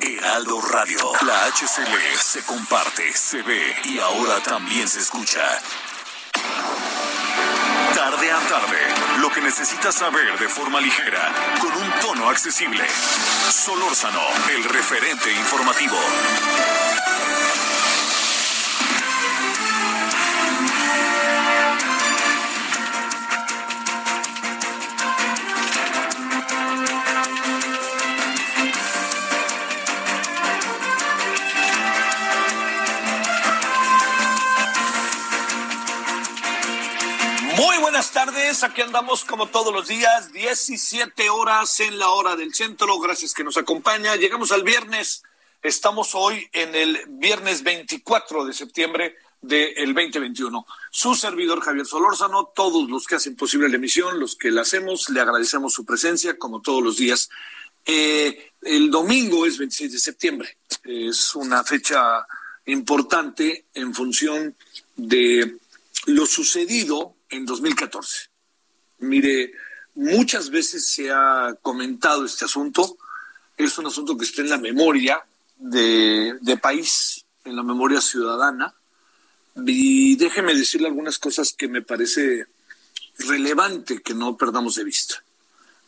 Heraldo Radio. La HCL se comparte, se ve y ahora también se escucha. Tarde a tarde, lo que necesitas saber de forma ligera, con un tono accesible. Solórzano, el referente informativo. Buenas tardes, aquí andamos como todos los días, 17 horas en la hora del centro, gracias que nos acompaña. Llegamos al viernes, estamos hoy en el viernes 24 de septiembre del 2021. Su servidor Javier Solórzano, todos los que hacen posible la emisión, los que la hacemos, le agradecemos su presencia como todos los días. Eh, el domingo es 26 de septiembre, es una fecha importante en función de lo sucedido en 2014. Mire, muchas veces se ha comentado este asunto, es un asunto que está en la memoria de, de país, en la memoria ciudadana, y déjeme decirle algunas cosas que me parece relevante que no perdamos de vista.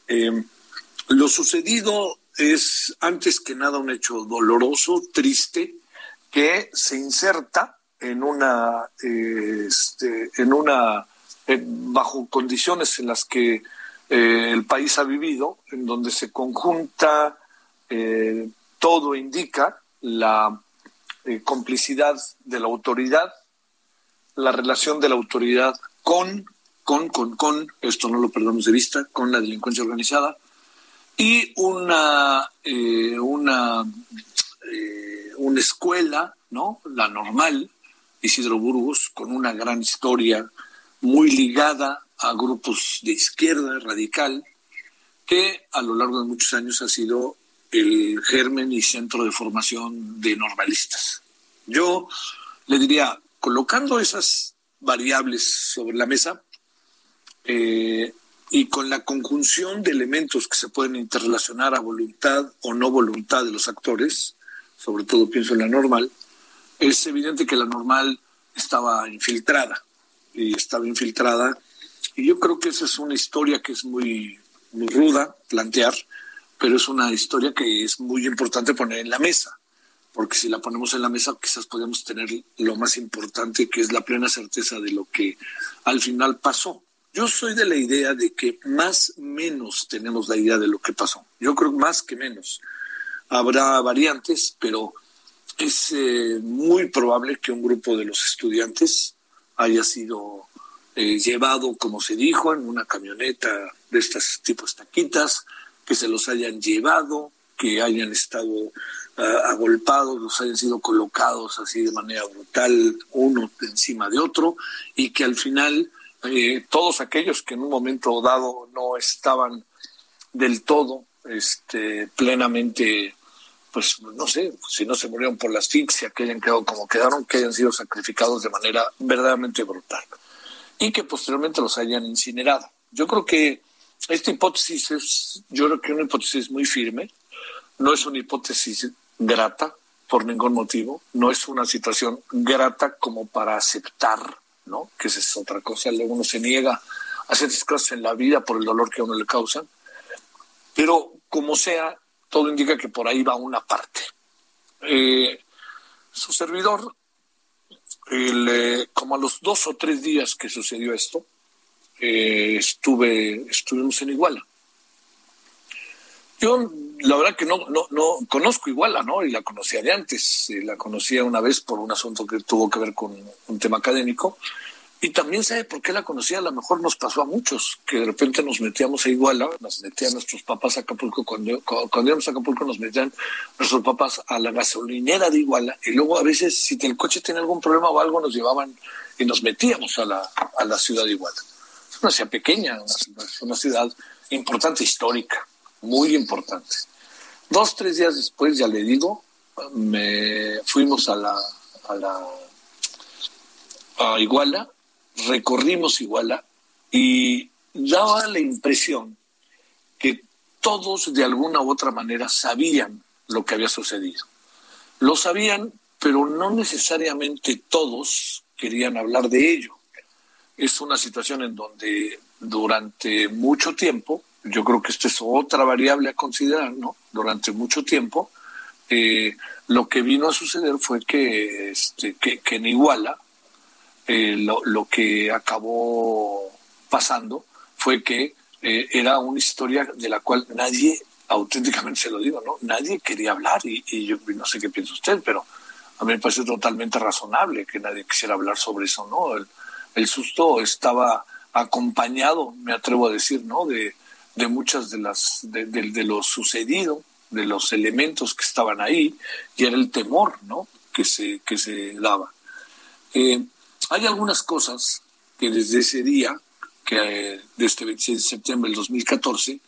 Eh, lo sucedido es antes que nada un hecho doloroso, triste, que se inserta en una, eh, este, en una eh, bajo condiciones en las que eh, el país ha vivido, en donde se conjunta, eh, todo indica la complicidad de la autoridad, la relación de la autoridad con, con, con, con, esto no lo perdamos de vista, con la delincuencia organizada, y una, una, una escuela, ¿no? La normal, Isidro Burgos, con una gran historia muy ligada a grupos de izquierda radical, que a lo largo de muchos años ha sido el germen y centro de formación de normalistas. Yo le diría, colocando esas variables sobre la mesa eh, y con la conjunción de elementos que se pueden interrelacionar a voluntad o no voluntad de los actores, sobre todo pienso en la normal, es evidente que la normal estaba infiltrada y estaba infiltrada. Y yo creo que esa es una historia que es muy, muy ruda plantear, pero es una historia que es muy importante poner en la mesa, porque si la ponemos en la mesa quizás podemos tener lo más importante, que es la plena certeza de lo que al final pasó. Yo soy de la idea de que más menos tenemos la idea de lo que pasó. Yo creo más que menos. Habrá variantes, pero es eh, muy probable que un grupo de los estudiantes haya sido eh, llevado, como se dijo, en una camioneta de estas tipos taquitas, que se los hayan llevado, que hayan estado uh, agolpados, los hayan sido colocados así de manera brutal, uno encima de otro, y que al final eh, todos aquellos que en un momento dado no estaban del todo este, plenamente pues no sé, si no se murieron por la asfixia, que hayan quedado como quedaron, que hayan sido sacrificados de manera verdaderamente brutal. Y que posteriormente los hayan incinerado. Yo creo que esta hipótesis es, yo creo que una hipótesis muy firme, no es una hipótesis grata por ningún motivo, no es una situación grata como para aceptar, ¿no? Que esa es otra cosa, luego uno se niega a ciertas cosas en la vida por el dolor que a uno le causan, pero como sea, todo indica que por ahí va una parte. Eh, su servidor, eh, como a los dos o tres días que sucedió esto, eh, estuve, estuvimos en Iguala. Yo, la verdad que no, no, no conozco Iguala, ¿no? Y la conocía de antes. la conocía una vez por un asunto que tuvo que ver con un tema académico. Y también sabe por qué la conocía, a lo mejor nos pasó a muchos, que de repente nos metíamos a Iguala, nos metían nuestros papás a Acapulco, cuando, cuando íbamos a Acapulco nos metían nuestros papás a la gasolinera de Iguala, y luego a veces si el coche tiene algún problema o algo nos llevaban y nos metíamos a la, a la ciudad de Iguala. Es una ciudad pequeña, es una ciudad importante, histórica, muy importante. Dos, tres días después, ya le digo, me fuimos a la, a la a Iguala recorrimos Iguala y daba la impresión que todos de alguna u otra manera sabían lo que había sucedido. Lo sabían, pero no necesariamente todos querían hablar de ello. Es una situación en donde durante mucho tiempo, yo creo que esto es otra variable a considerar, ¿no? Durante mucho tiempo, eh, lo que vino a suceder fue que, este, que en Iguala eh, lo, que acabó pasando fue que eh, era una historia de la cual nadie, auténticamente se lo digo, ¿no? Nadie quería hablar y, yo no sé qué piensa usted, pero a mí me parece totalmente razonable que nadie quisiera hablar sobre eso, ¿no? El, susto estaba acompañado, me atrevo a decir, ¿no? De, de muchas de las, de, de, lo sucedido, de los elementos que estaban ahí, y era el temor, ¿no? Que se, que se daba. Eh, hay algunas cosas que desde ese día, que de este 26 de septiembre del 2014,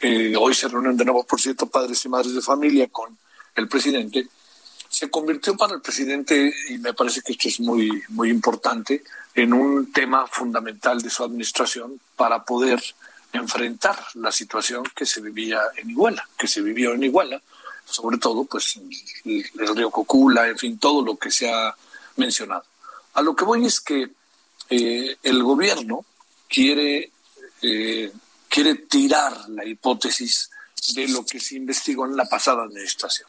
eh, hoy se reúnen de nuevo, por cierto, padres y madres de familia con el presidente, se convirtió para el presidente, y me parece que esto es muy, muy importante, en un tema fundamental de su administración para poder enfrentar la situación que se vivía en Iguala, que se vivió en Iguala, sobre todo pues el río Cocula, en fin, todo lo que se ha mencionado. A lo que voy es que eh, el gobierno quiere, eh, quiere tirar la hipótesis de lo que se investigó en la pasada administración.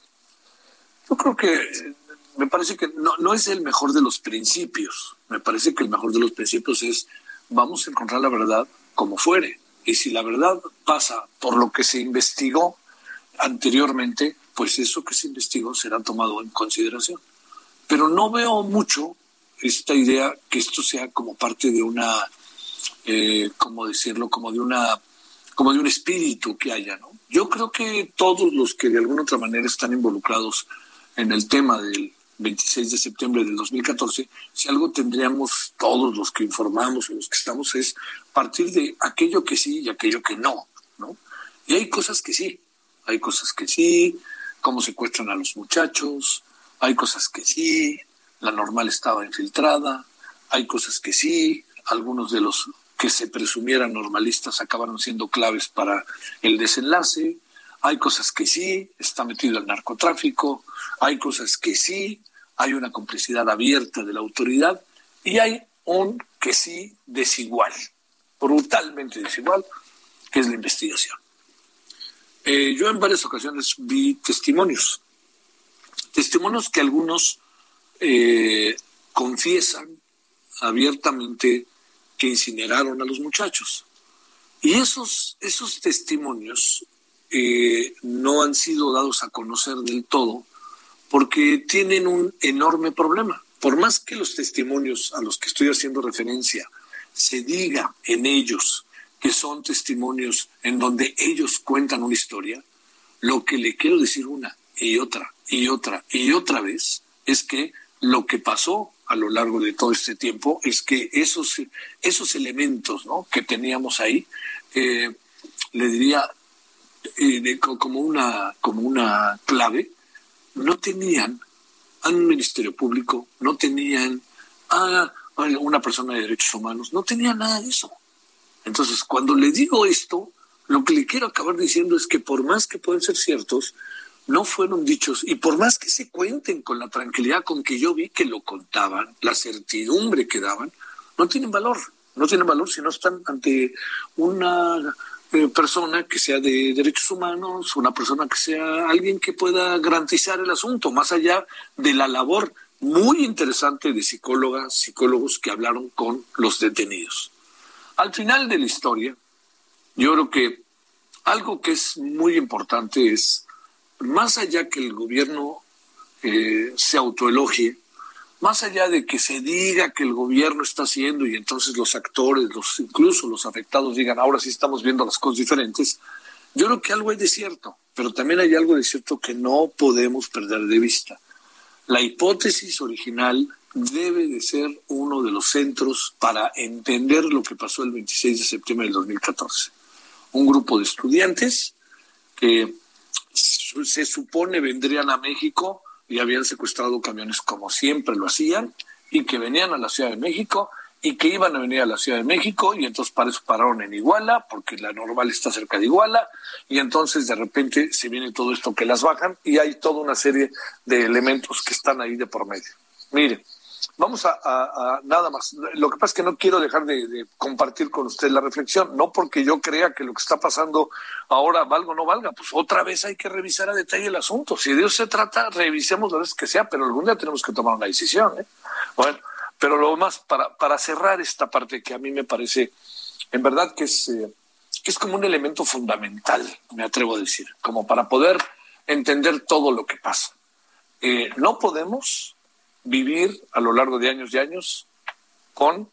Yo creo que me parece que no, no es el mejor de los principios. Me parece que el mejor de los principios es vamos a encontrar la verdad como fuere. Y si la verdad pasa por lo que se investigó anteriormente, pues eso que se investigó será tomado en consideración. Pero no veo mucho esta idea que esto sea como parte de una, eh, ¿cómo decirlo? Como de una, como de un espíritu que haya, ¿no? Yo creo que todos los que de alguna otra manera están involucrados en el tema del 26 de septiembre del 2014, si algo tendríamos todos los que informamos o los que estamos es partir de aquello que sí y aquello que no, ¿no? Y hay cosas que sí, hay cosas que sí, cómo secuestran a los muchachos, hay cosas que sí, la normal estaba infiltrada, hay cosas que sí, algunos de los que se presumieran normalistas acabaron siendo claves para el desenlace, hay cosas que sí, está metido el narcotráfico, hay cosas que sí, hay una complicidad abierta de la autoridad y hay un que sí desigual, brutalmente desigual, que es la investigación. Eh, yo en varias ocasiones vi testimonios, testimonios que algunos eh, confiesan abiertamente que incineraron a los muchachos. Y esos, esos testimonios eh, no han sido dados a conocer del todo porque tienen un enorme problema. Por más que los testimonios a los que estoy haciendo referencia se diga en ellos que son testimonios en donde ellos cuentan una historia, lo que le quiero decir una y otra y otra y otra vez es que lo que pasó a lo largo de todo este tiempo es que esos, esos elementos que teníamos ahí, eh, le diría eh, como, una, como una clave, no tenían a un ministerio público, no tenían a una persona de derechos humanos, no tenían nada de eso. Entonces, cuando le digo esto, lo que le quiero acabar diciendo es que por más que pueden ser ciertos, no fueron dichos, y por más que se cuenten con la tranquilidad con que yo vi que lo contaban, la certidumbre que daban, no tienen valor, no tienen valor si no están ante una eh, persona que sea de derechos humanos, una persona que sea alguien que pueda garantizar el asunto, más allá de la labor muy interesante de psicólogas, psicólogos que hablaron con los detenidos. Al final de la historia, yo creo que algo que es muy importante es más allá que el gobierno eh, se autoelogie, más allá de que se diga que el gobierno está haciendo y entonces los actores, los incluso los afectados digan, ahora sí estamos viendo las cosas diferentes, yo creo que algo hay de cierto, pero también hay algo de cierto que no podemos perder de vista. La hipótesis original debe de ser uno de los centros para entender lo que pasó el 26 de septiembre del 2014. Un grupo de estudiantes que se supone vendrían a México y habían secuestrado camiones como siempre lo hacían y que venían a la Ciudad de México y que iban a venir a la Ciudad de México y entonces para eso pararon en Iguala porque la normal está cerca de Iguala y entonces de repente se viene todo esto que las bajan y hay toda una serie de elementos que están ahí de por medio. Mire, Vamos a, nada más. Lo que pasa es que no quiero dejar de, compartir con usted la reflexión, no porque yo crea que lo que está pasando ahora valga o no valga, pues otra vez hay que revisar a detalle el asunto. Si de Dios se trata, revisemos la vez que sea, pero algún día tenemos que tomar una decisión. ¿eh? Bueno, pero lo más, para, para cerrar esta parte que a mí me parece, en verdad que es, eh, es como un elemento fundamental, me atrevo a decir, como para poder entender todo lo que pasa. Eh, no podemos vivir a lo largo de años y años con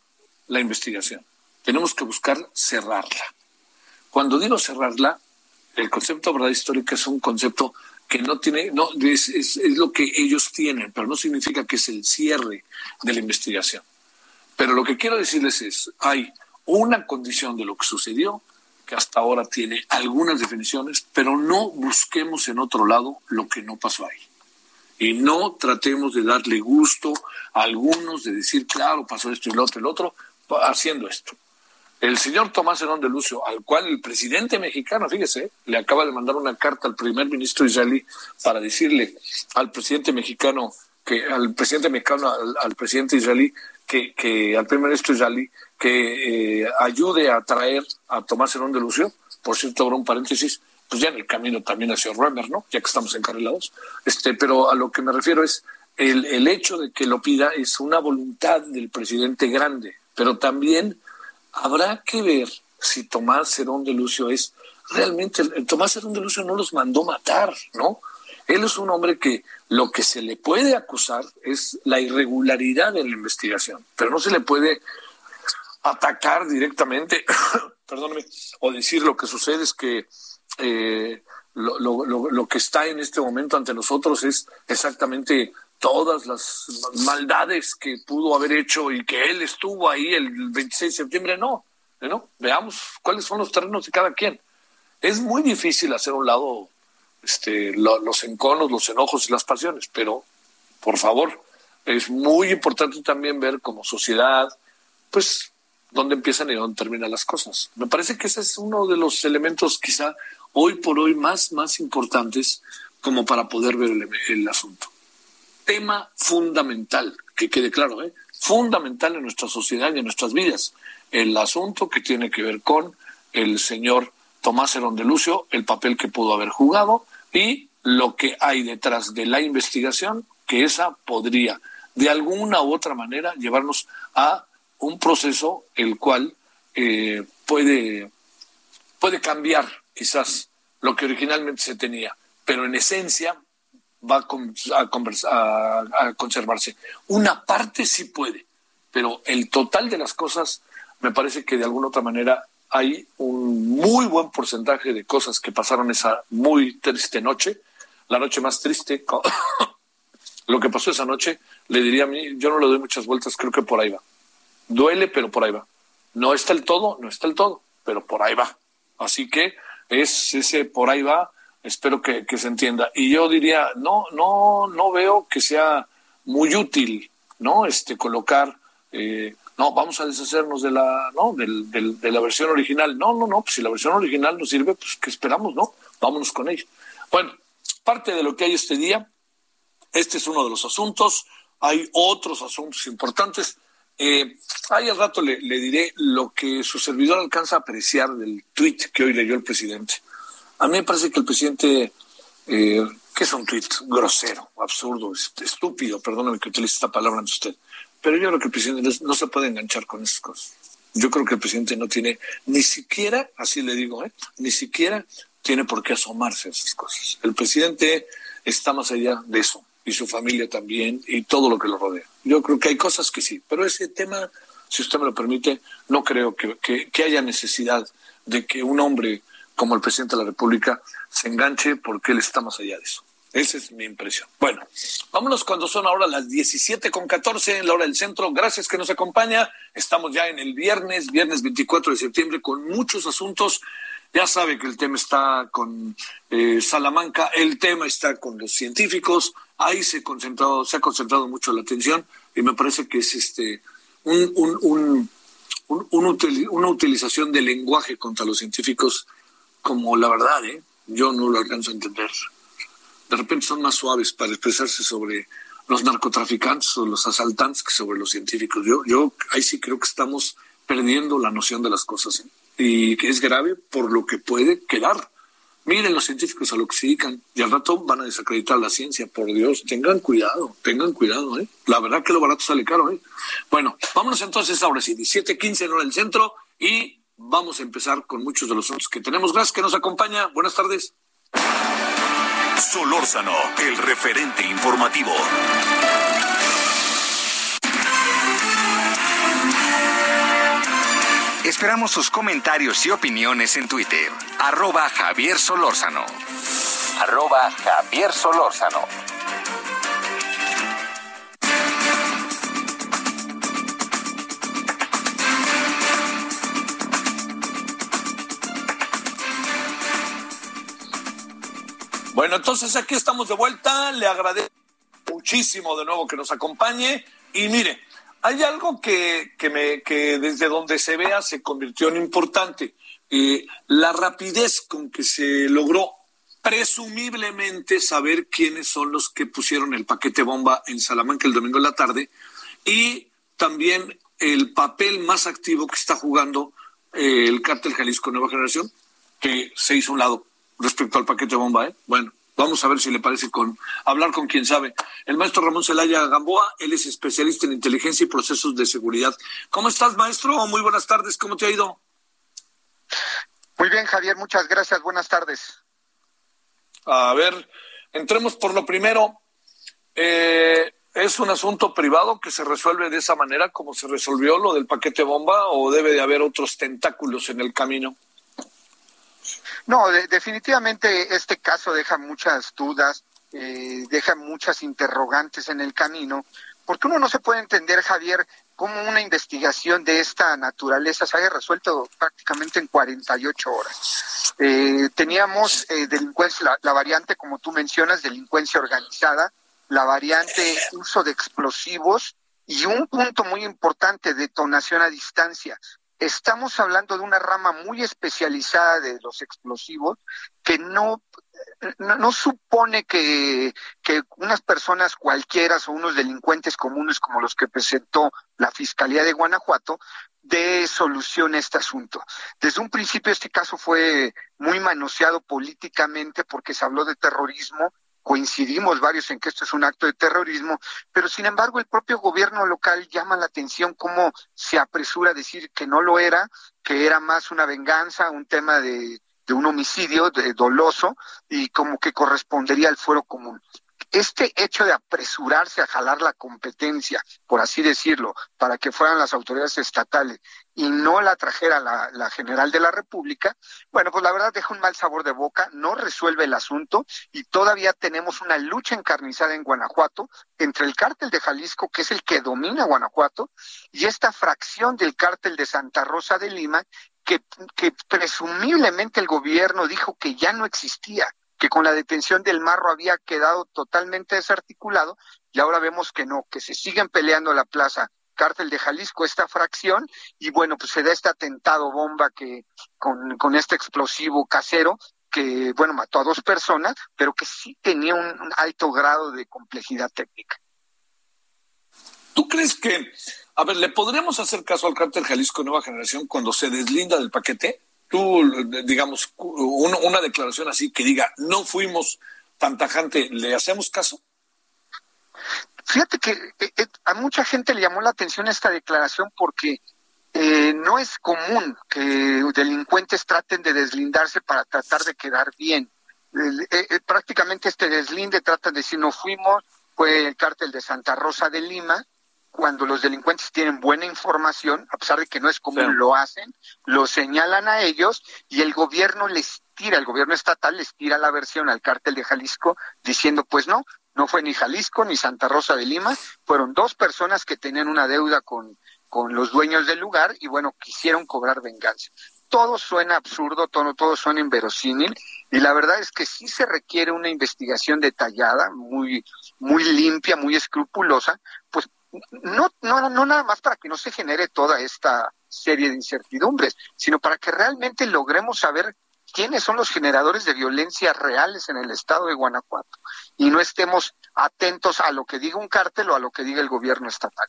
la investigación. Tenemos que buscar cerrarla. Cuando digo cerrarla, el concepto de verdad histórica es un concepto que no tiene, no, es, es, lo que ellos tienen, pero no significa que es el cierre de la investigación. Pero lo que quiero decirles es, hay una condición de lo que sucedió que hasta ahora tiene algunas definiciones, pero no busquemos en otro lado lo que no pasó ahí y no tratemos de darle gusto a algunos de decir, claro, pasó esto y lo otro y lo otro, haciendo esto. El señor Tomás Herón de Lucio, al cual el presidente mexicano, fíjese, le acaba de mandar una carta al primer ministro israelí para decirle al presidente mexicano, que al presidente mexicano, al, presidente israelí, que, que, al primer ministro israelí, que eh, ayude a traer a Tomás Herón de Lucio, por cierto, abro un paréntesis, pues ya en el camino también hacia Römer, ¿no? Ya que estamos encarrilados. Este, pero a lo que me refiero es el, el hecho de que lo pida es una voluntad del presidente grande, pero también habrá que ver si Tomás Herón de Lucio es realmente, Tomás Herón de Lucio no los mandó matar, ¿no? Él es un hombre que lo que se le puede acusar es la irregularidad en la investigación, pero no se le puede atacar directamente, perdóneme, o decir lo que sucede es que eh, lo, lo, lo, que está en este momento ante nosotros es exactamente todas las maldades que pudo haber hecho y que él estuvo ahí el 26 de septiembre. No, no, veamos cuáles son los terrenos de cada quien. Es muy difícil hacer un lado este, los enconos, los enojos y las pasiones, pero por favor, es muy importante también ver como sociedad, pues, dónde empiezan y dónde terminan las cosas. Me parece que ese es uno de los elementos quizá hoy por hoy más, más importantes como para poder ver el, asunto. Tema fundamental, que quede claro, ¿eh? fundamental en nuestra sociedad y en nuestras vidas. El asunto que tiene que ver con el señor Tomás Herón de Lucio, el papel que pudo haber jugado y lo que hay detrás de la investigación, que esa podría de alguna u otra manera llevarnos a un proceso el cual eh, puede, puede cambiar quizás lo que originalmente se tenía, pero en esencia va a, conservarse. Una parte sí puede, pero el total de las cosas me parece que de alguna otra manera hay un muy buen porcentaje de cosas que pasaron esa muy triste noche, la noche más triste. lo que pasó esa noche, le diría a mí, yo no le doy muchas vueltas, creo que por ahí va. Duele, pero por ahí va. No está el todo, no está el todo, pero por ahí va. Así que es ese por ahí va, espero que, se entienda. Y yo diría, no, no, no veo que sea muy útil, ¿no? Este colocar, eh, no, vamos a deshacernos de la, ¿no? Del, del, de la versión original. No, no, no, pues si la versión original nos sirve, pues ¿qué esperamos, no? Vámonos con ella. Bueno, parte de lo que hay este día, este es uno de los asuntos, hay otros asuntos importantes. Eh, ahí al rato le, diré lo que su servidor alcanza a apreciar del tuit que hoy leyó el presidente. A mí me parece que el presidente, eh, que es un tuit grosero, absurdo, estúpido, perdóname que utilice esta palabra ante usted, pero yo creo que el presidente no se puede enganchar con esas cosas. Yo creo que el presidente no tiene ni siquiera, así le digo, ¿eh? ni siquiera tiene por qué asomarse a esas cosas. El presidente está más allá de eso. Y su familia también y todo lo que lo rodea. Yo creo que hay cosas que sí, pero ese tema, si usted me lo permite, no creo que, que haya necesidad de que un hombre como el presidente de la República se enganche porque él está más allá de eso. Esa es mi impresión. Bueno, vámonos cuando son ahora las 17 con 14 en la hora del centro. Gracias que nos acompaña. Estamos ya en el viernes, viernes 24 de septiembre, con muchos asuntos. Ya sabe que el tema está con eh, Salamanca, el tema está con los científicos. Ahí se, concentrado, se ha concentrado mucho la atención y me parece que es este un, un, un, una utilización del lenguaje contra los científicos como la verdad, ¿eh? yo no lo alcanzo a entender de repente son más suaves para expresarse sobre los narcotraficantes o los asaltantes que sobre los científicos. Yo, yo ahí sí creo que estamos perdiendo la noción de las cosas ¿eh? Y que es grave por lo que puede quedar. Miren los científicos a lo que se dedican y al rato van a desacreditar la ciencia. Por Dios, tengan cuidado, tengan cuidado. ¿eh? La verdad que lo barato sale caro. ¿eh? Bueno, vámonos entonces ahora sí, 17.15 en hora del centro y vamos a empezar con muchos de los asuntos que tenemos. Gracias que nos acompaña. Buenas tardes. Solórzano, el referente informativo. Esperamos sus comentarios y opiniones en Twitter. Arroba Javier Solórzano. Arroba Javier Solórzano. Bueno, entonces aquí estamos de vuelta. Le agradezco muchísimo de nuevo que nos acompañe. Y mire, hay algo que, que, me, que desde donde se vea se convirtió en importante. Eh, la rapidez con que se logró presumiblemente saber quiénes son los que pusieron el paquete bomba en Salamanca el domingo en la tarde y también el papel más activo que está jugando eh, el cártel Jalisco Nueva Generación, que se hizo un lado respecto al paquete bomba, ¿eh? Bueno, vamos a ver si le parece con hablar con quien sabe. El maestro Ramón Celaya Gamboa, él es especialista en inteligencia y procesos de seguridad. ¿Cómo estás, maestro? Muy buenas tardes, ¿cómo te ha ido? Muy bien, Javier, muchas gracias, buenas tardes. A ver, entremos por lo primero. Eh, ¿Es un asunto privado que se resuelve de esa manera como se resolvió lo del paquete bomba o debe de haber otros tentáculos en el camino? No, definitivamente este caso deja muchas dudas, eh, deja muchas interrogantes en el camino, porque uno no se puede entender, Javier, cómo una investigación de esta naturaleza se haya resuelto prácticamente en 48 horas. Eh, teníamos eh, delincuencia, la, la variante, como tú mencionas, delincuencia organizada, la variante uso de explosivos y un punto muy importante, detonación a distancia estamos hablando de una rama muy especializada de los explosivos que no, no, supone que, que, unas personas cualquiera o unos delincuentes comunes como los que presentó la Fiscalía de Guanajuato dé solución a este asunto. Desde un principio este caso fue muy manoseado políticamente porque se habló de terrorismo coincidimos varios en que esto es un acto de terrorismo, pero sin embargo el propio gobierno local llama la atención cómo se apresura a decir que no lo era, que era más una venganza, un tema de, de un homicidio de, doloso y como que correspondería al fuero común. Este hecho de apresurarse a jalar la competencia, por así decirlo, para que fueran las autoridades estatales y no la trajera la, general de la República, bueno, pues la verdad deja un mal sabor de boca, no resuelve el asunto y todavía tenemos una lucha encarnizada en Guanajuato entre el cártel de Jalisco, que es el que domina Guanajuato, y esta fracción del cártel de Santa Rosa de Lima, que, que presumiblemente el gobierno dijo que ya no existía que con la detención del Marro había quedado totalmente desarticulado y ahora vemos que no, que se siguen peleando la plaza cártel de Jalisco, esta fracción, y bueno, pues se da este atentado bomba que con, este explosivo casero que, bueno, mató a dos personas, pero que sí tenía un alto grado de complejidad técnica. ¿Tú crees que, a ver, le podremos hacer caso al cártel Jalisco Nueva Generación cuando se deslinda del paquete? tú, digamos, una declaración así que diga, no fuimos tan tajante, ¿le hacemos caso? Fíjate que eh, eh, a mucha gente le llamó la atención esta declaración porque eh, no es común que delincuentes traten de deslindarse para tratar de quedar bien. prácticamente este deslinde trata de decir no fuimos, fue el cártel de Santa Rosa de Lima, cuando los delincuentes tienen buena información, a pesar de que no es común, lo hacen, lo señalan a ellos y el gobierno les tira, el gobierno estatal les tira la versión al cártel de Jalisco diciendo, pues no, no fue ni Jalisco ni Santa Rosa de Lima, fueron dos personas que tenían una deuda con, con los dueños del lugar y bueno, quisieron cobrar venganza. Todo suena absurdo, todo, todo suena inverosímil y la verdad es que sí se requiere una investigación detallada, muy, muy limpia, muy escrupulosa, pues no, no, no nada más para que no se genere toda esta serie de incertidumbres, sino para que realmente logremos saber quiénes son los generadores de violencia reales en el estado de Guanajuato y no estemos atentos a lo que diga un cártel o a lo que diga el gobierno estatal.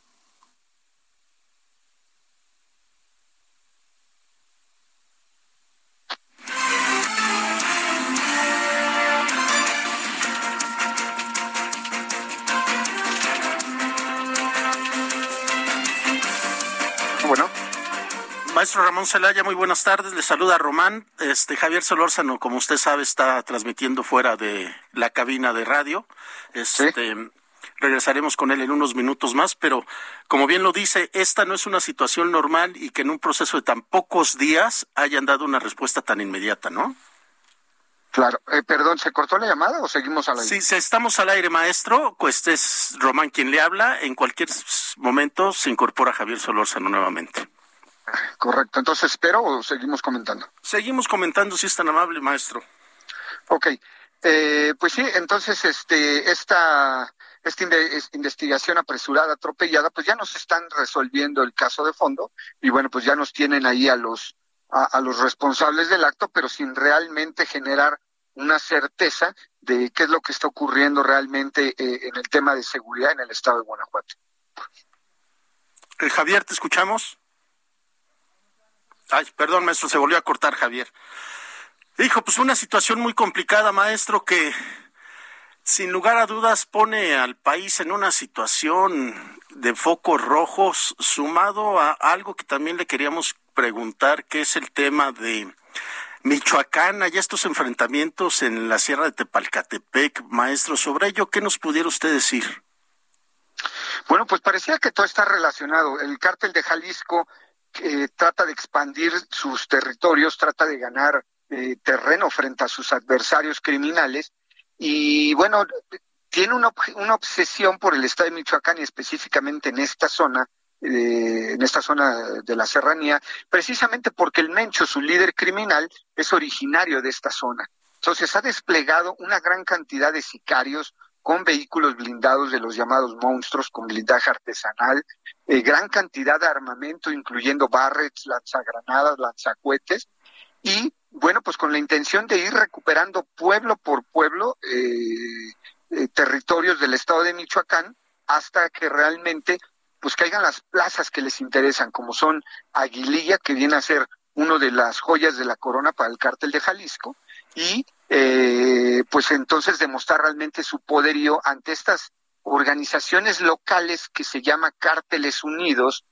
Maestro Ramón Celaya, muy buenas tardes. Le saluda Román. Este Javier Solórzano, como usted sabe, está transmitiendo fuera de la cabina de radio. Este, regresaremos con él en unos minutos más, pero como bien lo dice, esta no es una situación normal y que en un proceso de tan pocos días hayan dado una respuesta tan inmediata, ¿no? Claro, eh, perdón, ¿se cortó la llamada o seguimos al aire? Sí, estamos al aire, maestro. Pues es Román quien le habla. En cualquier momento se incorpora Javier Solórzano nuevamente. Correcto. Entonces, ¿espero o seguimos comentando? Seguimos comentando, si es tan amable, maestro. Ok. Eh, pues sí, entonces, este, esta, esta investigación apresurada, atropellada, pues ya nos están resolviendo el caso de fondo y bueno, pues ya nos tienen ahí a los, a, los responsables del acto, pero sin realmente generar una certeza de qué es lo que está ocurriendo realmente eh, en el tema de seguridad en el estado de Guanajuato. Eh, Javier, ¿te escuchamos? Ay, perdón, maestro, se volvió a cortar Javier. Dijo, pues una situación muy complicada, maestro, que sin lugar a dudas pone al país en una situación de focos rojos, sumado a algo que también le queríamos preguntar, que es el tema de Michoacán, hay estos enfrentamientos en la Sierra de Tepalcatepec, maestro, sobre ello, ¿qué nos pudiera usted decir? Bueno, pues parecía que todo está relacionado. El cártel de Jalisco trata de expandir sus territorios, trata de ganar eh, terreno frente a sus adversarios criminales y bueno, tiene una, una, obsesión por el estado de Michoacán y específicamente en esta zona, eh, en esta zona de la serranía, precisamente porque el Mencho, su líder criminal, es originario de esta zona. Entonces ha desplegado una gran cantidad de sicarios, con vehículos blindados de los llamados monstruos con blindaje artesanal, eh, gran cantidad de armamento, incluyendo barrets, lanzagranadas, lanzacuetes, y bueno, pues con la intención de ir recuperando pueblo por pueblo eh, eh, territorios del estado de Michoacán hasta que realmente pues caigan las plazas que les interesan, como son Aguililla, que viene a ser uno de las joyas de la corona para el cártel de Jalisco, y eh, pues entonces demostrar realmente su poderío ante estas organizaciones locales que se llama Cárteles Unidos,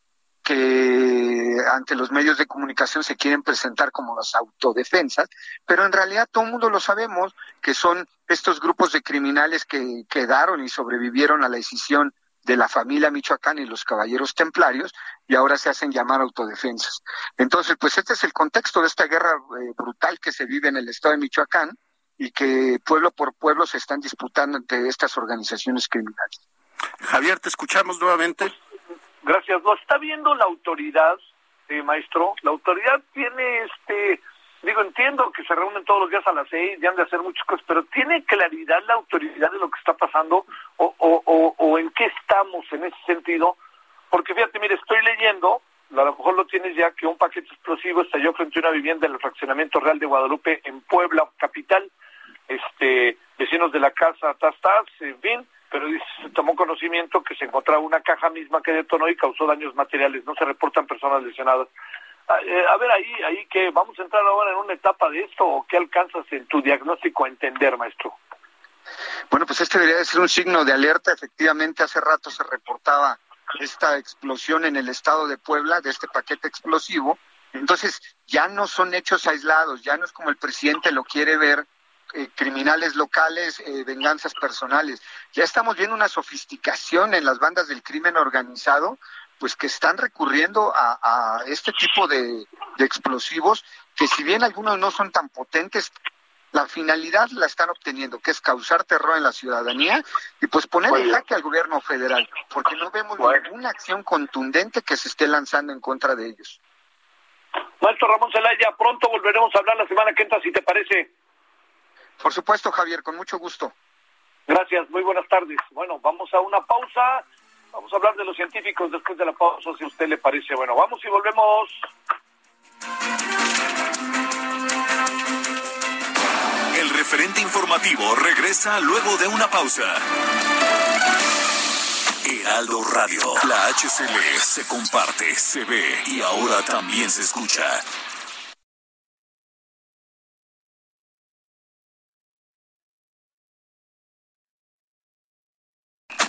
que ante los medios de comunicación se quieren presentar como las autodefensas, pero en realidad todo el mundo lo sabemos que son estos grupos de criminales que quedaron y sobrevivieron a la decisión de la familia Michoacán y los caballeros templarios y ahora se hacen llamar autodefensas. Entonces, pues este es el contexto de esta guerra eh, brutal que se vive en el estado de Michoacán y que pueblo por pueblo se están disputando entre estas organizaciones criminales. Javier, te escuchamos nuevamente. Gracias. Lo está viendo la autoridad, eh, maestro. La autoridad tiene este digo, entiendo que se reúnen todos los días a las seis y han de hacer muchas cosas, pero ¿tiene claridad la autoridad de lo que está pasando o, o, o, en qué estamos en ese sentido? Porque fíjate, mire, estoy leyendo, a lo mejor lo tienes ya, que un paquete explosivo estalló frente a una vivienda en el fraccionamiento real de Guadalupe en Puebla, capital. Este, vecinos de la casa Tastas, en fin, pero se tomó conocimiento que se encontraba una caja misma que detonó y causó daños materiales. No se reportan personas lesionadas. Ah, eh, a ver, ahí, ahí que vamos a entrar ahora en una etapa de esto o qué alcanzas en tu diagnóstico a entender, maestro. Bueno, pues este debería ser un signo de alerta. Efectivamente, hace rato se reportaba esta explosión en el estado de Puebla de este paquete explosivo. Entonces, ya no son hechos aislados, ya no es como el presidente lo quiere ver, eh, criminales locales, eh, venganzas personales. Ya estamos viendo una sofisticación en las bandas del crimen organizado, pues que están recurriendo a, este tipo de, explosivos, que si bien algunos no son tan potentes, la finalidad la están obteniendo, que es causar terror en la ciudadanía y pues poner en jaque al gobierno federal, porque no vemos ninguna acción contundente que se esté lanzando en contra de ellos. Maestro Ramón Zelaya, pronto volveremos a hablar la semana que entra, si te parece. Por supuesto, Javier, con mucho gusto. Gracias, muy buenas tardes. Bueno, vamos a una pausa. Vamos a hablar de los científicos después de la pausa, si a usted le parece. Bueno, vamos y volvemos. El referente informativo regresa luego de una pausa. Heraldo Radio, la HCL se comparte, se ve y ahora también se escucha.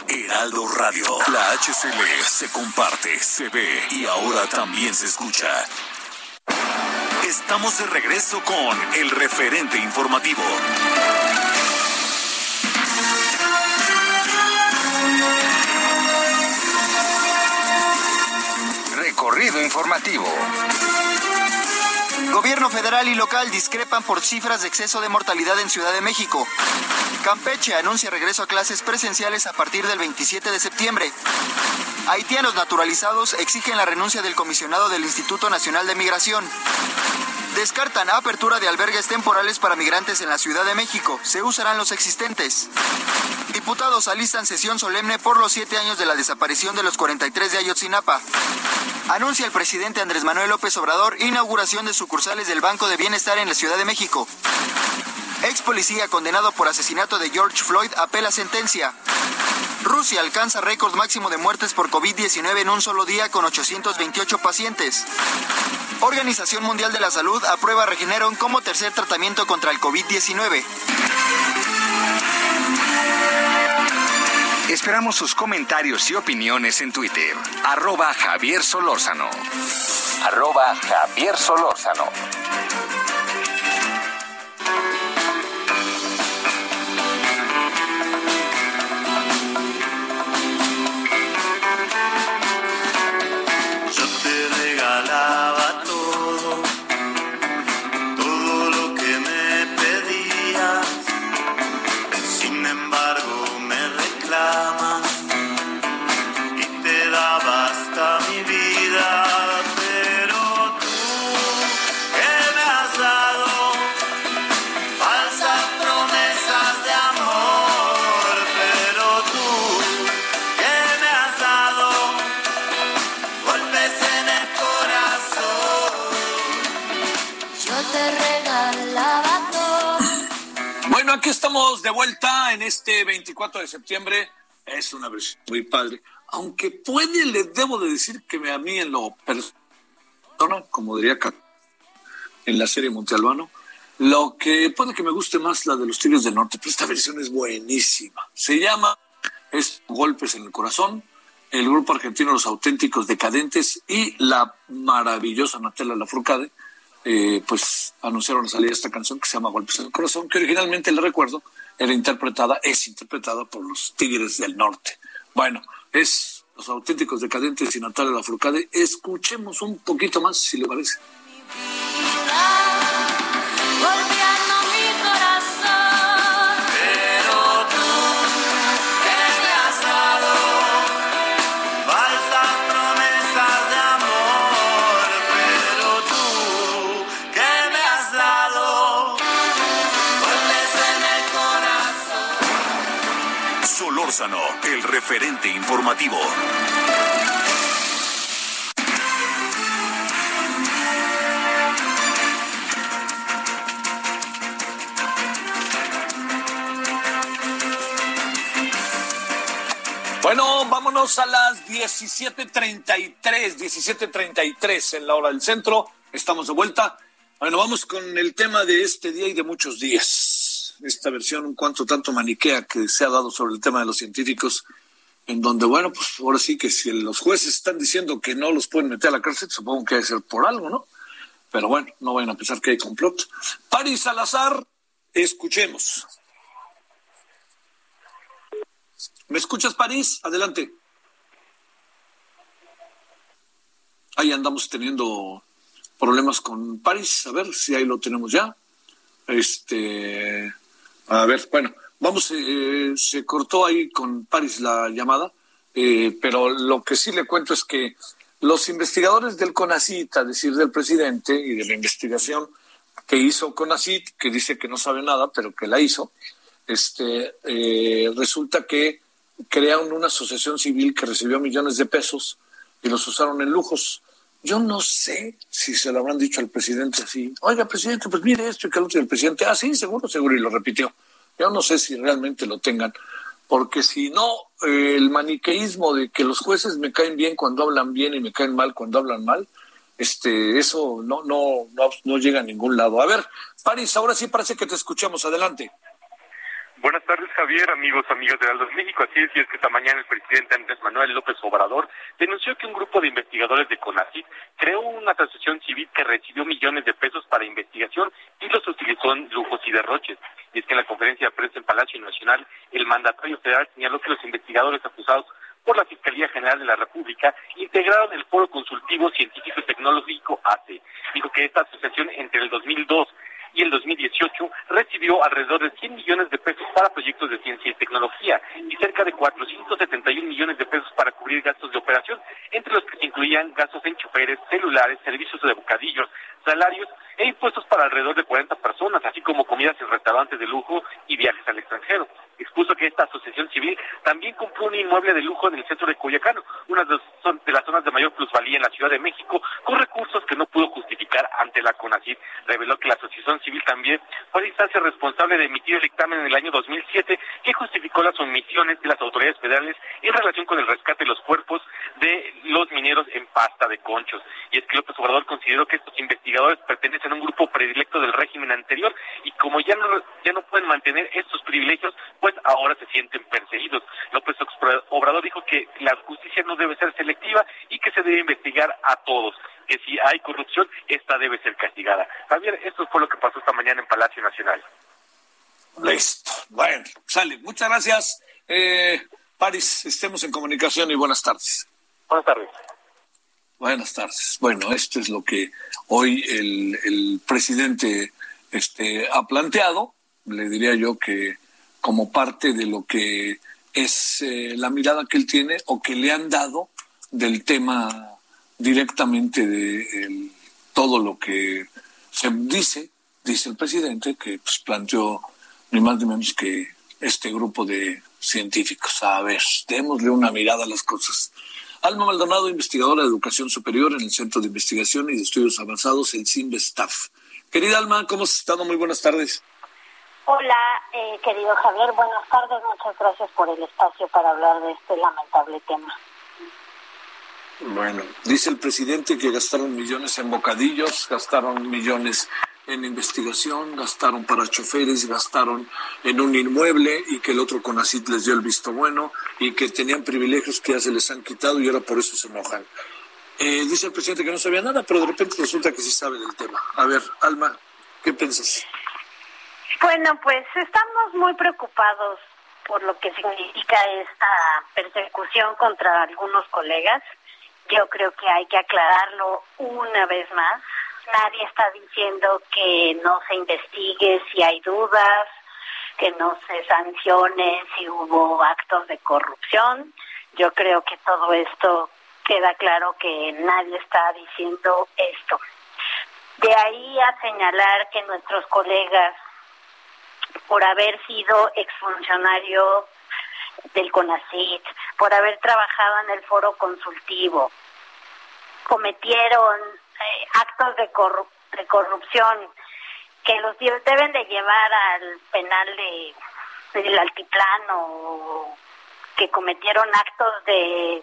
Heraldo Radio. La HCL se comparte, se ve y ahora también se escucha. Estamos de regreso con el referente informativo. Recorrido informativo. Gobierno federal y local discrepan por cifras de exceso de mortalidad en Ciudad de México. Campeche anuncia regreso a clases presenciales a partir del 27 de septiembre. Haitianos naturalizados exigen la renuncia del comisionado del Instituto Nacional de Migración. Descartan apertura de albergues temporales para migrantes en la Ciudad de México. Se usarán los existentes. Diputados alistan sesión solemne por los siete años de la desaparición de los 43 de Ayotzinapa. Anuncia el presidente Andrés Manuel López Obrador inauguración de sucursales del Banco de Bienestar en la Ciudad de México. Ex policía condenado por asesinato de George Floyd apela sentencia. Rusia alcanza récord máximo de muertes por COVID-19 en un solo día con 828 pacientes. Organización Mundial de la Salud aprueba Regeneron como tercer tratamiento contra el COVID-19. Esperamos sus comentarios y opiniones en Twitter. Arroba Javier Solórzano. Arroba Javier Solórzano. Aquí estamos de vuelta en este 24 de septiembre. Es una versión muy padre. Aunque puede, le debo de decir que a mí en lo personal, como diría en la serie Montealbano, lo que puede que me guste más la de los Tigres del Norte, pero esta versión es buenísima. Se llama es Golpes en el Corazón, el grupo argentino Los Auténticos Decadentes y la maravillosa Natella Lafourcade eh, pues anunciaron salir esta canción que se llama Golpes en el Corazón, que originalmente, le recuerdo, era interpretada, es interpretada por los Tigres del Norte. Bueno, es los auténticos decadentes y Natalia Lafourcade. Escuchemos un poquito más, si le parece. El referente informativo. Bueno, vámonos a las 17.33, 17.33 en la hora del centro. Estamos de vuelta. Bueno, vamos con el tema de este día y de muchos días esta versión un cuanto tanto maniquea que se ha dado sobre el tema de los científicos, en donde, bueno, pues ahora sí que si los jueces están diciendo que no los pueden meter a la cárcel, supongo que debe ser por algo, ¿no? Pero bueno, no vayan a pensar que hay complot. Paris Salazar Escuchemos. ¿Me escuchas, París? Adelante. Ahí andamos teniendo problemas con París. A ver si ahí lo tenemos ya. Este, a ver, bueno, vamos, eh, se cortó ahí con París la llamada, eh, pero lo que sí le cuento es que los investigadores del CONACIT, a decir del presidente y de la investigación que hizo CONACIT, que dice que no sabe nada, pero que la hizo, este, eh, resulta que crearon una asociación civil que recibió millones de pesos y los usaron en lujos. Yo no sé si se lo habrán dicho al presidente así. Oiga, presidente, pues mire esto y que el otro. El presidente, ah, sí, seguro, seguro, y lo repitió. Yo no sé si realmente lo tengan, porque si no, eh, el maniqueísmo de que los jueces me caen bien cuando hablan bien y me caen mal cuando hablan mal, este, eso no, no, no, no llega a ningún lado. A ver, París, ahora sí parece que te escuchamos. Adelante. Buenas tardes, Javier, amigos, amigas de Aldos México. Así es, que esta mañana el presidente Andrés Manuel López Obrador denunció que un grupo de investigadores de CONACYT creó una asociación civil que recibió millones de pesos para investigación y los utilizó en lujos y derroches. Y es que en la conferencia de prensa en Palacio Nacional, el mandatario federal señaló que los investigadores acusados por la Fiscalía General de la República integraron el Foro Consultivo Científico y Tecnológico ACE. Dijo que esta asociación entre el 2002 y el 2018 recibió alrededor de 100 millones de pesos para proyectos de ciencia y tecnología y cerca de 471 millones de pesos para cubrir gastos de operación, entre los que incluían gastos en choferes, celulares, servicios de bocadillos, salarios e impuestos para alrededor de 40 personas, así como comidas en restaurantes de lujo y viajes al extranjero. Expuso que esta asociación civil también compró un inmueble de lujo en el centro de Coyacano, una de las zonas de mayor plusvalía en la Ciudad de México, con recursos que no pudo justificar ante la CONACYT. Reveló que la asociación civil también fue la instancia responsable de emitir el dictamen en el año 2007 que justificó las omisiones de las autoridades federales en relación con el rescate de los cuerpos de los mineros en pasta de conchos. Y es que López Obrador consideró que estos investigadores pertenecen a un grupo predilecto del régimen anterior y como ya no, ya no pueden mantener estos privilegios, pues ahora se sienten perseguidos. López Obrador dijo que la justicia no debe ser selectiva y que se debe investigar a todos, que si hay corrupción, esta debe ser castigada. Javier, esto fue lo que pasó esta mañana en Palacio Nacional. Listo. Bueno, sale. Muchas gracias, eh, París. Estemos en comunicación y buenas tardes. Buenas tardes. Buenas tardes. Bueno, esto es lo que hoy el, el presidente este, ha planteado. Le diría yo que como parte de lo que es eh, la mirada que él tiene o que le han dado del tema directamente de todo lo que se dice, dice el presidente, que pues, planteó ni más ni menos que este grupo de científicos. A ver, démosle una mirada a las cosas. Alma Maldonado, investigadora de educación superior en el Centro de Investigación y de Estudios Avanzados, el CIMBESTAF. Querida Alma, ¿cómo has estado? Muy buenas tardes. Hola, eh, querido Javier, buenas tardes. Muchas gracias por el espacio para hablar de este lamentable tema. Bueno, dice el presidente que gastaron millones en bocadillos, gastaron millones en investigación, gastaron para choferes, gastaron en un inmueble y que el otro CONACIT les dio el visto bueno y que tenían privilegios que ya se les han quitado y ahora por eso se enojan. Eh, dice el presidente que no sabía nada, pero de repente resulta que sí sabe del tema. A ver, Alma, ¿qué piensas? Bueno, pues estamos muy preocupados por lo que significa esta persecución contra algunos colegas. Yo creo que hay que aclararlo una vez más. Nadie está diciendo que no se investigue si hay dudas, que no se sancione si hubo actos de corrupción. Yo creo que todo esto queda claro que nadie está diciendo esto. De ahí a señalar que nuestros colegas por haber sido exfuncionario del CONACIT, por haber trabajado en el foro consultivo, cometieron eh, actos de, de corrupción que los deben de llevar al penal de del altiplano que cometieron actos de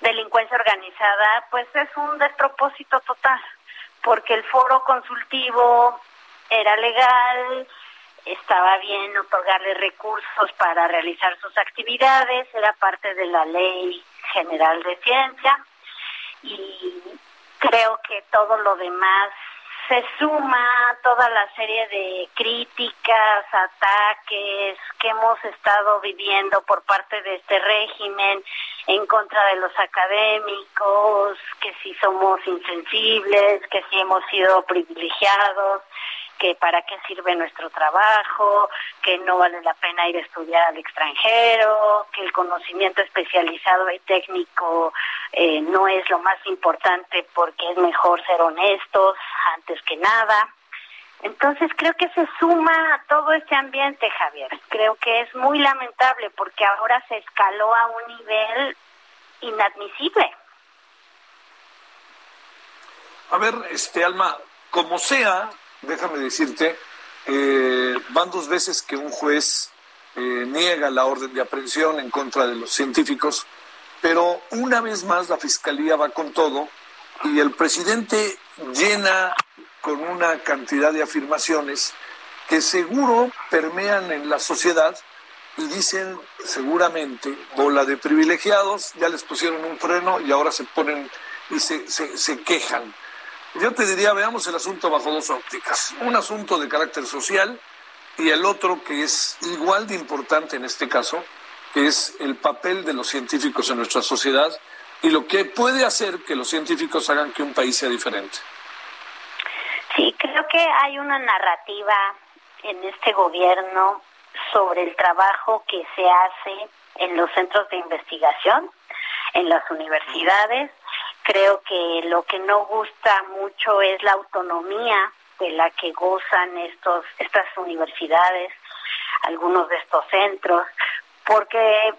delincuencia organizada, pues es un despropósito total, porque el foro consultivo era legal, estaba bien otorgarle recursos para realizar sus actividades, era parte de la ley general de ciencia y creo que todo lo demás se suma toda la serie de críticas, ataques que hemos estado viviendo por parte de este régimen en contra de los académicos, que si somos insensibles, que si hemos sido privilegiados, que para qué sirve nuestro trabajo, que no vale la pena ir a estudiar al extranjero, que el conocimiento especializado y técnico eh, no es lo más importante porque es mejor ser honestos antes que nada. Entonces creo que se suma a todo este ambiente, Javier. Creo que es muy lamentable porque ahora se escaló a un nivel inadmisible. A ver, este Alma, como sea, déjame decirte, eh, van dos veces que un juez eh, niega la orden de aprehensión en contra de los científicos, pero una vez más la fiscalía va con todo y el presidente llena con una cantidad de afirmaciones que seguro permean en la sociedad y dicen seguramente bola de privilegiados, ya les pusieron un freno y ahora se ponen y se, se, se quejan. Yo te diría, veamos el asunto bajo dos ópticas. Un asunto de carácter social y el otro que es igual de importante en este caso, que es el papel de los científicos en nuestra sociedad y lo que puede hacer que los científicos hagan que un país sea diferente. Sí, creo que hay una narrativa en este gobierno sobre el trabajo que se hace en los centros de investigación, en las universidades, Creo que lo que no gusta mucho es la autonomía de la que gozan estos estas universidades, algunos de estos centros, porque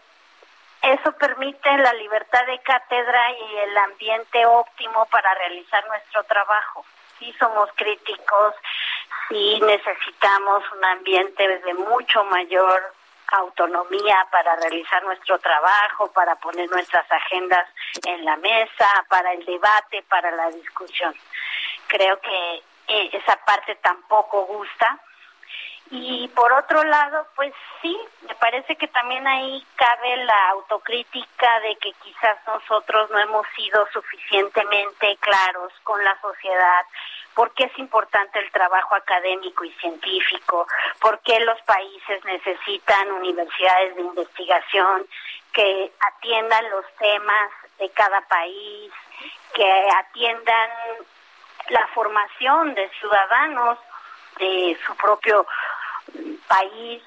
eso permite la libertad de cátedra y el ambiente óptimo para realizar nuestro trabajo. Si somos críticos, si necesitamos un ambiente de mucho mayor autonomía para realizar nuestro trabajo, para poner nuestras agendas en la mesa, para el debate, para la discusión. Creo que eh, esa parte tampoco gusta. Y por otro lado, pues sí, me parece que también ahí cabe la autocrítica de que quizás nosotros no hemos sido suficientemente claros con la sociedad por qué es importante el trabajo académico y científico, por qué los países necesitan universidades de investigación que atiendan los temas de cada país, que atiendan la formación de ciudadanos de su propio país.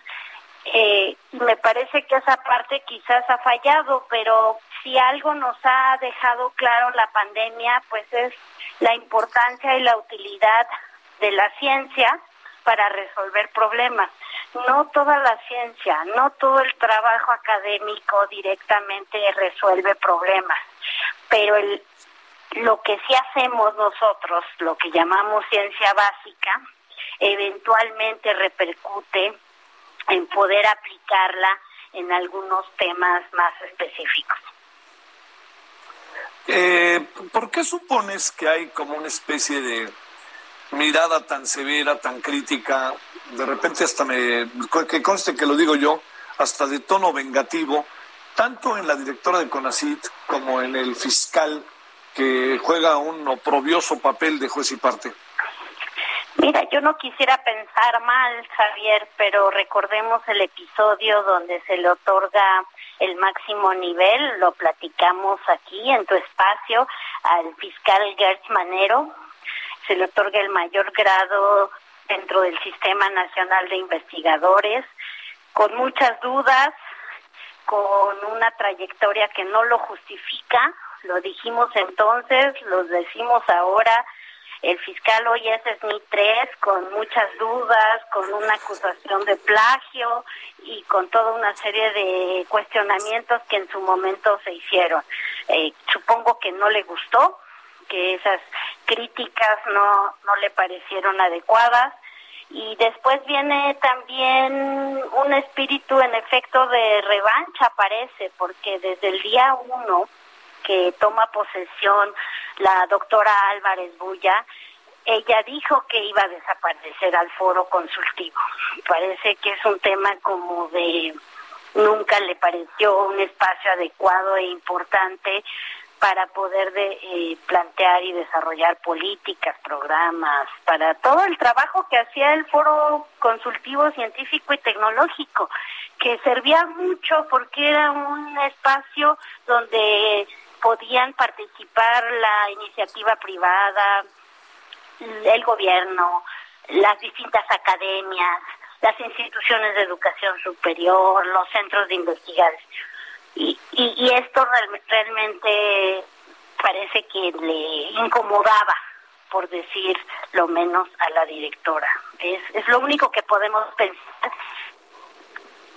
Eh, me parece que esa parte quizás ha fallado, pero si algo nos ha dejado claro la pandemia, pues es la importancia y la utilidad de la ciencia para resolver problemas. No toda la ciencia, no todo el trabajo académico directamente resuelve problemas, pero el, lo que sí hacemos nosotros, lo que llamamos ciencia básica, eventualmente repercute en poder aplicarla en algunos temas más específicos. Eh, ¿Por qué supones que hay como una especie de mirada tan severa, tan crítica, de repente hasta me, que conste que lo digo yo, hasta de tono vengativo, tanto en la directora de CONACIT como en el fiscal que juega un oprobioso papel de juez y parte? Mira, yo no quisiera pensar mal, Javier, pero recordemos el episodio donde se le otorga el máximo nivel, lo platicamos aquí en tu espacio, al fiscal Gertz Manero, se le otorga el mayor grado dentro del Sistema Nacional de Investigadores, con muchas dudas, con una trayectoria que no lo justifica, lo dijimos entonces, lo decimos ahora, el fiscal hoy es Smith 3 con muchas dudas, con una acusación de plagio y con toda una serie de cuestionamientos que en su momento se hicieron. Eh, supongo que no le gustó, que esas críticas no, no le parecieron adecuadas. Y después viene también un espíritu en efecto de revancha, parece, porque desde el día uno que toma posesión la doctora Álvarez Bulla, ella dijo que iba a desaparecer al foro consultivo. Parece que es un tema como de nunca le pareció un espacio adecuado e importante para poder de, eh, plantear y desarrollar políticas, programas, para todo el trabajo que hacía el Foro Consultivo Científico y Tecnológico, que servía mucho porque era un espacio donde podían participar la iniciativa privada, el gobierno, las distintas academias, las instituciones de educación superior, los centros de investigación. Y, y, esto realmente parece que le incomodaba, por decir lo menos, a la directora. Es, es lo único que podemos pensar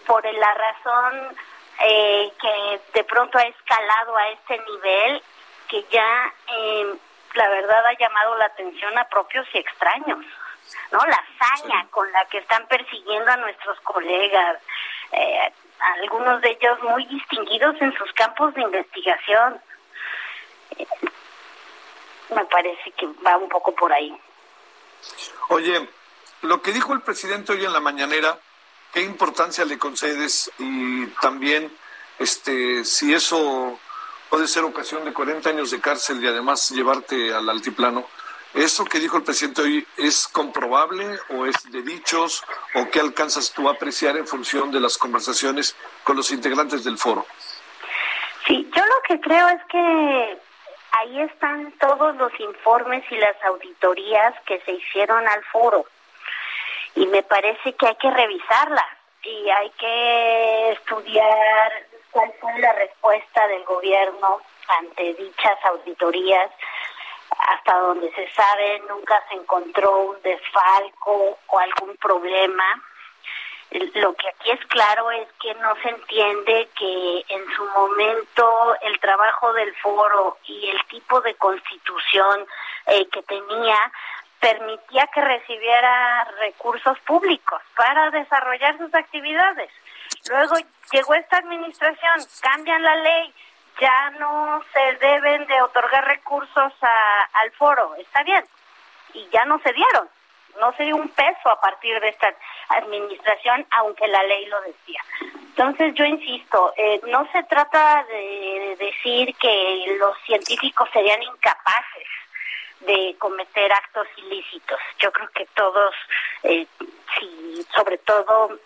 por la razón eh, que de pronto ha escalado a este nivel que ya eh, la verdad ha llamado la atención a propios y extraños. ¿no? La hazaña con la que están persiguiendo a nuestros colegas, eh, algunos de ellos muy distinguidos en sus campos de investigación. Eh, me parece que va un poco por ahí. Oye, lo que dijo el presidente hoy en la mañanera, ¿qué importancia le concedes? Y también, este, si eso puede ser ocasión de 40 años de cárcel y además llevarte al altiplano, ¿Eso que dijo el presidente hoy es comprobable o es de dichos o qué alcanzas tú a apreciar en función de las conversaciones con los integrantes del foro? Sí, yo lo que creo es que ahí están todos los informes y las auditorías que se hicieron al foro y me parece que hay que revisarlas y hay que estudiar cuál fue la respuesta del gobierno ante dichas auditorías hasta donde se sabe nunca se encontró un desfalco o algún problema. Lo que aquí es claro es que no se entiende que en su momento el trabajo del foro y el tipo de constitución eh, que tenía permitía que recibiera recursos públicos para desarrollar sus actividades. Luego llegó esta administración, cambian la ley, ya no se deben de otorgar recursos al foro, está bien, y ya no se dieron, no se dio un peso a partir de esta administración, aunque la ley lo decía. Entonces yo insisto, eh, no se trata de decir que los científicos serían incapaces de cometer actos ilícitos. Yo creo que todos, eh, si sobre todo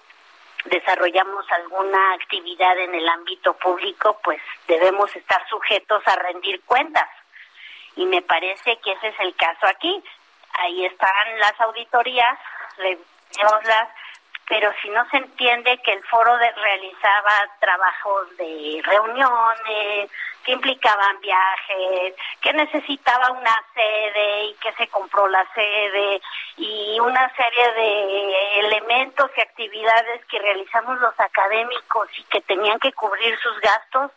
desarrollamos alguna actividad en el ámbito público, pues debemos estar sujetos a rendir cuentas. Y me parece que ese es el caso aquí. Ahí están las auditorías, revisemos pero si no se entiende que el foro de, realizaba trabajos de reuniones, que implicaban viajes, que necesitaba una sede y que se compró la sede y una serie de elementos y actividades que realizamos los académicos y que tenían que cubrir sus gastos,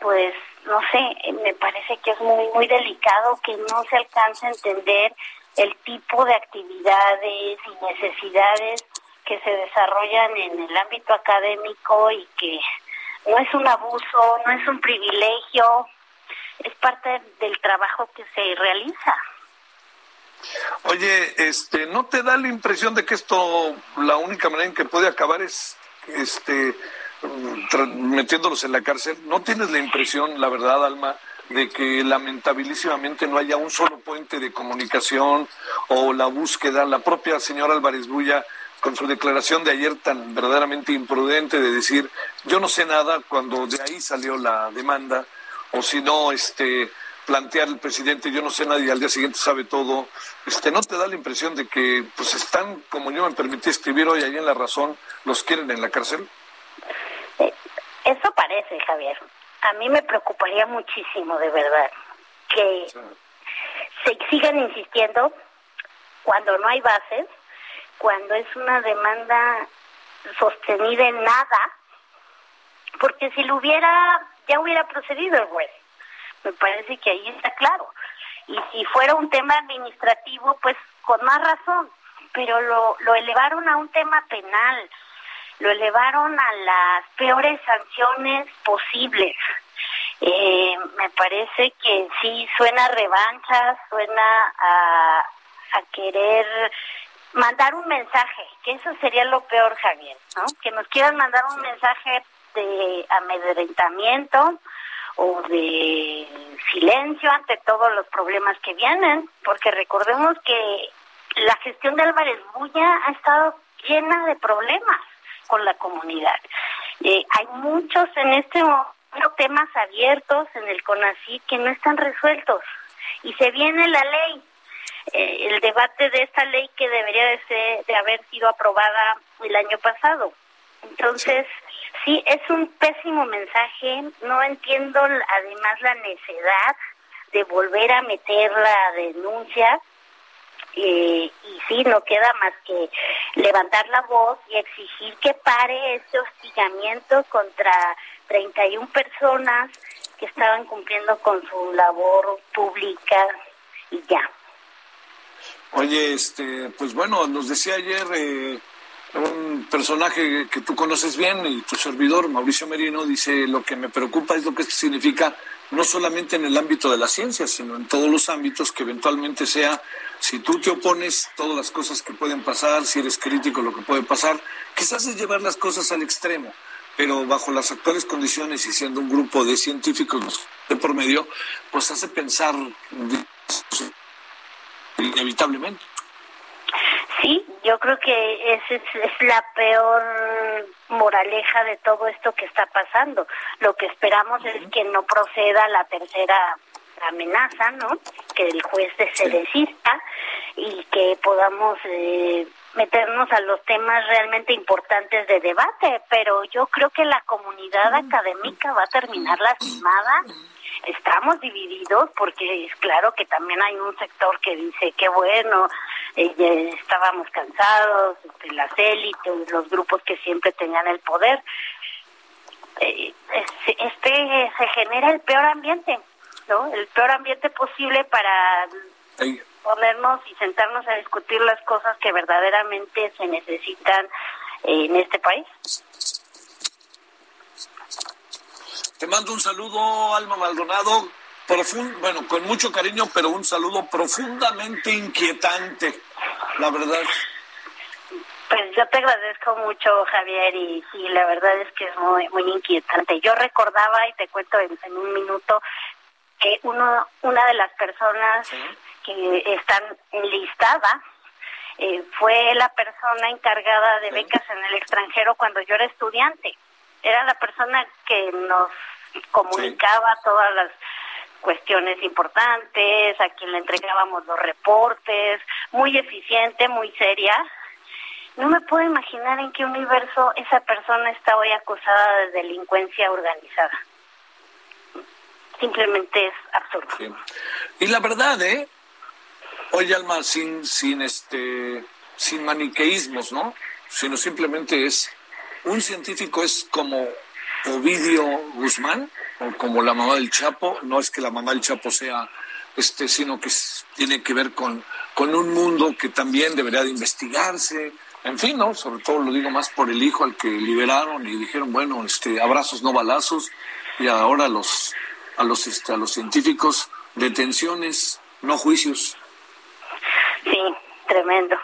pues no sé, me parece que es muy muy delicado que no se alcance a entender el tipo de actividades y necesidades que se desarrollan en el ámbito académico y que no es un abuso, no es un privilegio, es parte del trabajo que se realiza. Oye, este, ¿no te da la impresión de que esto la única manera en que puede acabar es este metiéndolos en la cárcel? ¿No tienes la impresión, la verdad, Alma, de que lamentabilísimamente no haya un solo puente de comunicación o la búsqueda? La propia señora Álvarez Bulla con su declaración de ayer tan verdaderamente imprudente de decir yo no sé nada cuando de ahí salió la demanda o si no este plantear el presidente yo no sé nada y al día siguiente sabe todo. Este no te da la impresión de que pues están como yo me permití escribir hoy ahí en la razón los quieren en la cárcel eh, eso parece Javier. A mí me preocuparía muchísimo de verdad que se sigan insistiendo cuando no hay bases cuando es una demanda sostenida en nada, porque si lo hubiera, ya hubiera procedido el juez. Me parece que ahí está claro. Y si fuera un tema administrativo, pues con más razón, pero lo, lo elevaron a un tema penal, lo elevaron a las peores sanciones posibles. Eh, me parece que sí suena revancha, suena a, a querer mandar un mensaje, que eso sería lo peor, Javier, ¿no? Que nos quieran mandar un mensaje de amedrentamiento o de silencio ante todos los problemas que vienen, porque recordemos que la gestión de Álvarez Bulla ha estado llena de problemas con la comunidad. Eh, hay muchos en este momento temas abiertos en el CONACYT que no están resueltos y se viene la ley, eh, el debate de esta ley que debería de, ser, de haber sido aprobada el año pasado. Entonces, sí, es un pésimo mensaje, no entiendo además la necesidad de volver a meter la denuncia eh, y sí, no queda más que levantar la voz y exigir que pare este hostigamiento contra 31 personas que estaban cumpliendo con su labor pública y ya. Oye, este, pues bueno, nos decía ayer eh, un personaje que tú conoces bien y tu servidor, Mauricio Merino, dice, lo que me preocupa es lo que significa no solamente en el ámbito de la ciencia, sino en todos los ámbitos que eventualmente sea, si tú te opones, todas las cosas que pueden pasar, si eres crítico, lo que puede pasar, quizás es llevar las cosas al extremo pero bajo las actuales condiciones y siendo un grupo de científicos de por medio, pues hace pensar inevitablemente. Sí, yo creo que esa es, es, la peor moraleja de todo esto que está pasando. Lo que esperamos es que no proceda la tercera amenaza, ¿no? Que el juez se desista y que podamos eh, meternos a los temas realmente importantes de debate, pero yo creo que la comunidad académica va a terminar lastimada. Estamos divididos porque es claro que también hay un sector que dice que bueno, eh, estábamos cansados, este, las élites, los grupos que siempre tenían el poder. Eh, este se genera el peor ambiente, ¿no? El peor ambiente posible para ponernos y sentarnos a discutir las cosas que verdaderamente se necesitan en este país. Te mando un saludo, Alma Maldonado, profundo, bueno, con mucho cariño, pero un saludo profundamente inquietante, la verdad. Pues yo te agradezco mucho, Javier, y sí, la verdad es que es muy, muy inquietante. Yo recordaba, y te cuento en, un minuto, que uno, una de las personas que están enlistada eh, fue la persona encargada de becas en el extranjero cuando yo era estudiante. Era la persona que nos comunicaba todas las cuestiones importantes, a quien le entregábamos los reportes, muy eficiente, muy seria. No me puedo imaginar en qué universo esa persona está hoy acusada de delincuencia organizada. Simplemente es absurdo. Y la verdad, ¿eh? Oye, Alma, sin, sin, este, sin maniqueísmos, ¿no? Sino simplemente es, un científico es como Ovidio Guzmán, o como la mamá del Chapo, no es que la mamá del Chapo sea, este, sino que tiene que ver con, con un mundo que también debería de investigarse, en fin, ¿no? Sobre todo lo digo más por el hijo al que liberaron y dijeron, bueno, este, abrazos no balazos, y ahora a los, a los, este, a los científicos, detenciones, no juicios. Sí, tremendo.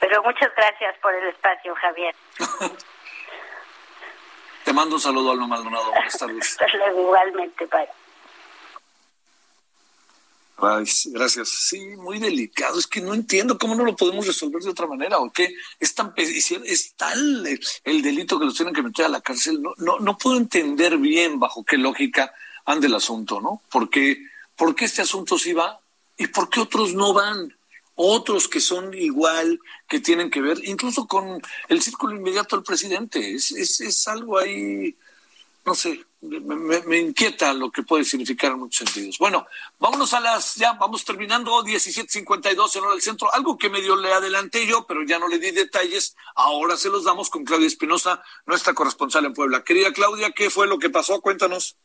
Pero muchas gracias por el espacio, Javier. Te mando un saludo, Alma Maldonado. Buenas tardes. Igualmente, bye. gracias. Sí, muy delicado. Es que no entiendo cómo no lo podemos resolver de otra manera o qué es tan es tal el delito que los tienen que meter a la cárcel. No, no, no puedo entender bien bajo qué lógica anda el asunto, ¿no? Porque, ¿por qué este asunto sí va y por qué otros no van? Otros que son igual, que tienen que ver, incluso con el círculo inmediato del presidente. Es, es, es algo ahí, no sé, me, me, inquieta lo que puede significar en muchos sentidos. Bueno, vámonos a las, ya vamos terminando, 17.52 en hora del centro, algo que medio le adelanté yo, pero ya no le di detalles, ahora se los damos con Claudia Espinosa, nuestra corresponsal en Puebla. Querida Claudia, ¿qué fue lo que pasó? Cuéntanos.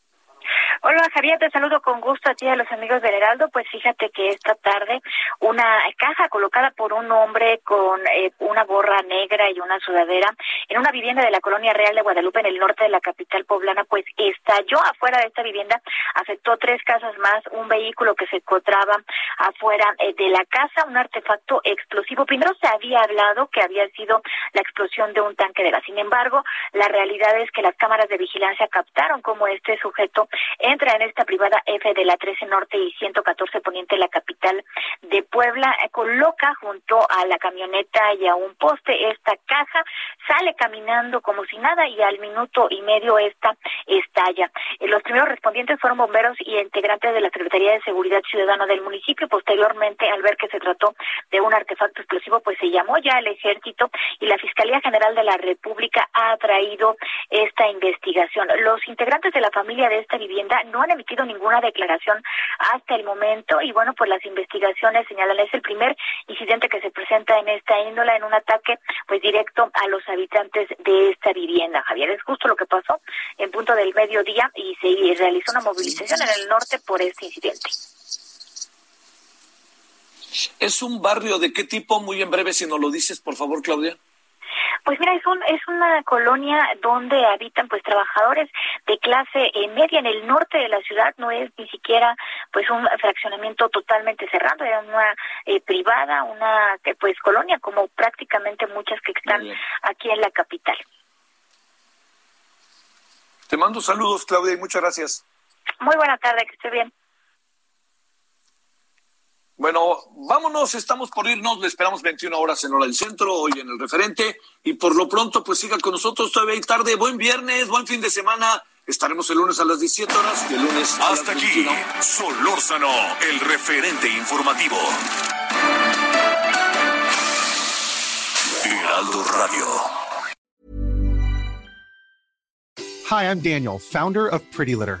Hola Javier, te saludo con gusto a ti y a los amigos del Heraldo. Pues fíjate que esta tarde una caja colocada por un hombre con eh, una gorra negra y una sudadera en una vivienda de la colonia Real de Guadalupe en el norte de la capital poblana, pues estalló afuera de esta vivienda, afectó tres casas más, un vehículo que se encontraba afuera eh, de la casa, un artefacto explosivo. Primero se había hablado que había sido la explosión de un tanque de gas. Sin embargo, la realidad es que las cámaras de vigilancia captaron cómo este sujeto entra en esta privada F de la 13 Norte y 114 Poniente, la capital de Puebla, eh, coloca junto a la camioneta y a un poste esta caja, sale caminando como si nada y al minuto y medio esta estalla. Eh, los primeros respondientes fueron bomberos y integrantes de la Secretaría de Seguridad Ciudadana del municipio. Posteriormente, al ver que se trató de un artefacto explosivo, pues se llamó ya al ejército y la Fiscalía General de la República ha traído esta investigación. Los integrantes de la familia de esta vivienda no han emitido ninguna declaración hasta el momento y bueno, pues las investigaciones señalan es el primer incidente que se presenta en esta índola en un ataque pues directo a los habitantes de esta vivienda. Javier, es justo lo que pasó en punto del mediodía y se realizó una movilización en el norte por este incidente. ¿Es un barrio de qué tipo? Muy en breve, si nos lo dices, por favor, Claudia. Pues mira, es, un, es una colonia donde habitan pues trabajadores de clase eh, media en el norte de la ciudad, no es ni siquiera pues un fraccionamiento totalmente cerrado, era una eh, privada, una eh, pues colonia como prácticamente muchas que están aquí en la capital. Te mando saludos, Claudia, y muchas gracias. Muy buena tarde, que esté bien. Bueno, vámonos, estamos por irnos, le esperamos 21 horas en hora del centro, hoy en el referente, y por lo pronto, pues siga con nosotros, todavía hay tarde, buen viernes, buen fin de semana, estaremos el lunes a las 17 horas y el lunes a Hasta aquí, Solórzano, el referente informativo. Heraldo Radio. Hi, I'm Daniel, founder of Pretty Litter.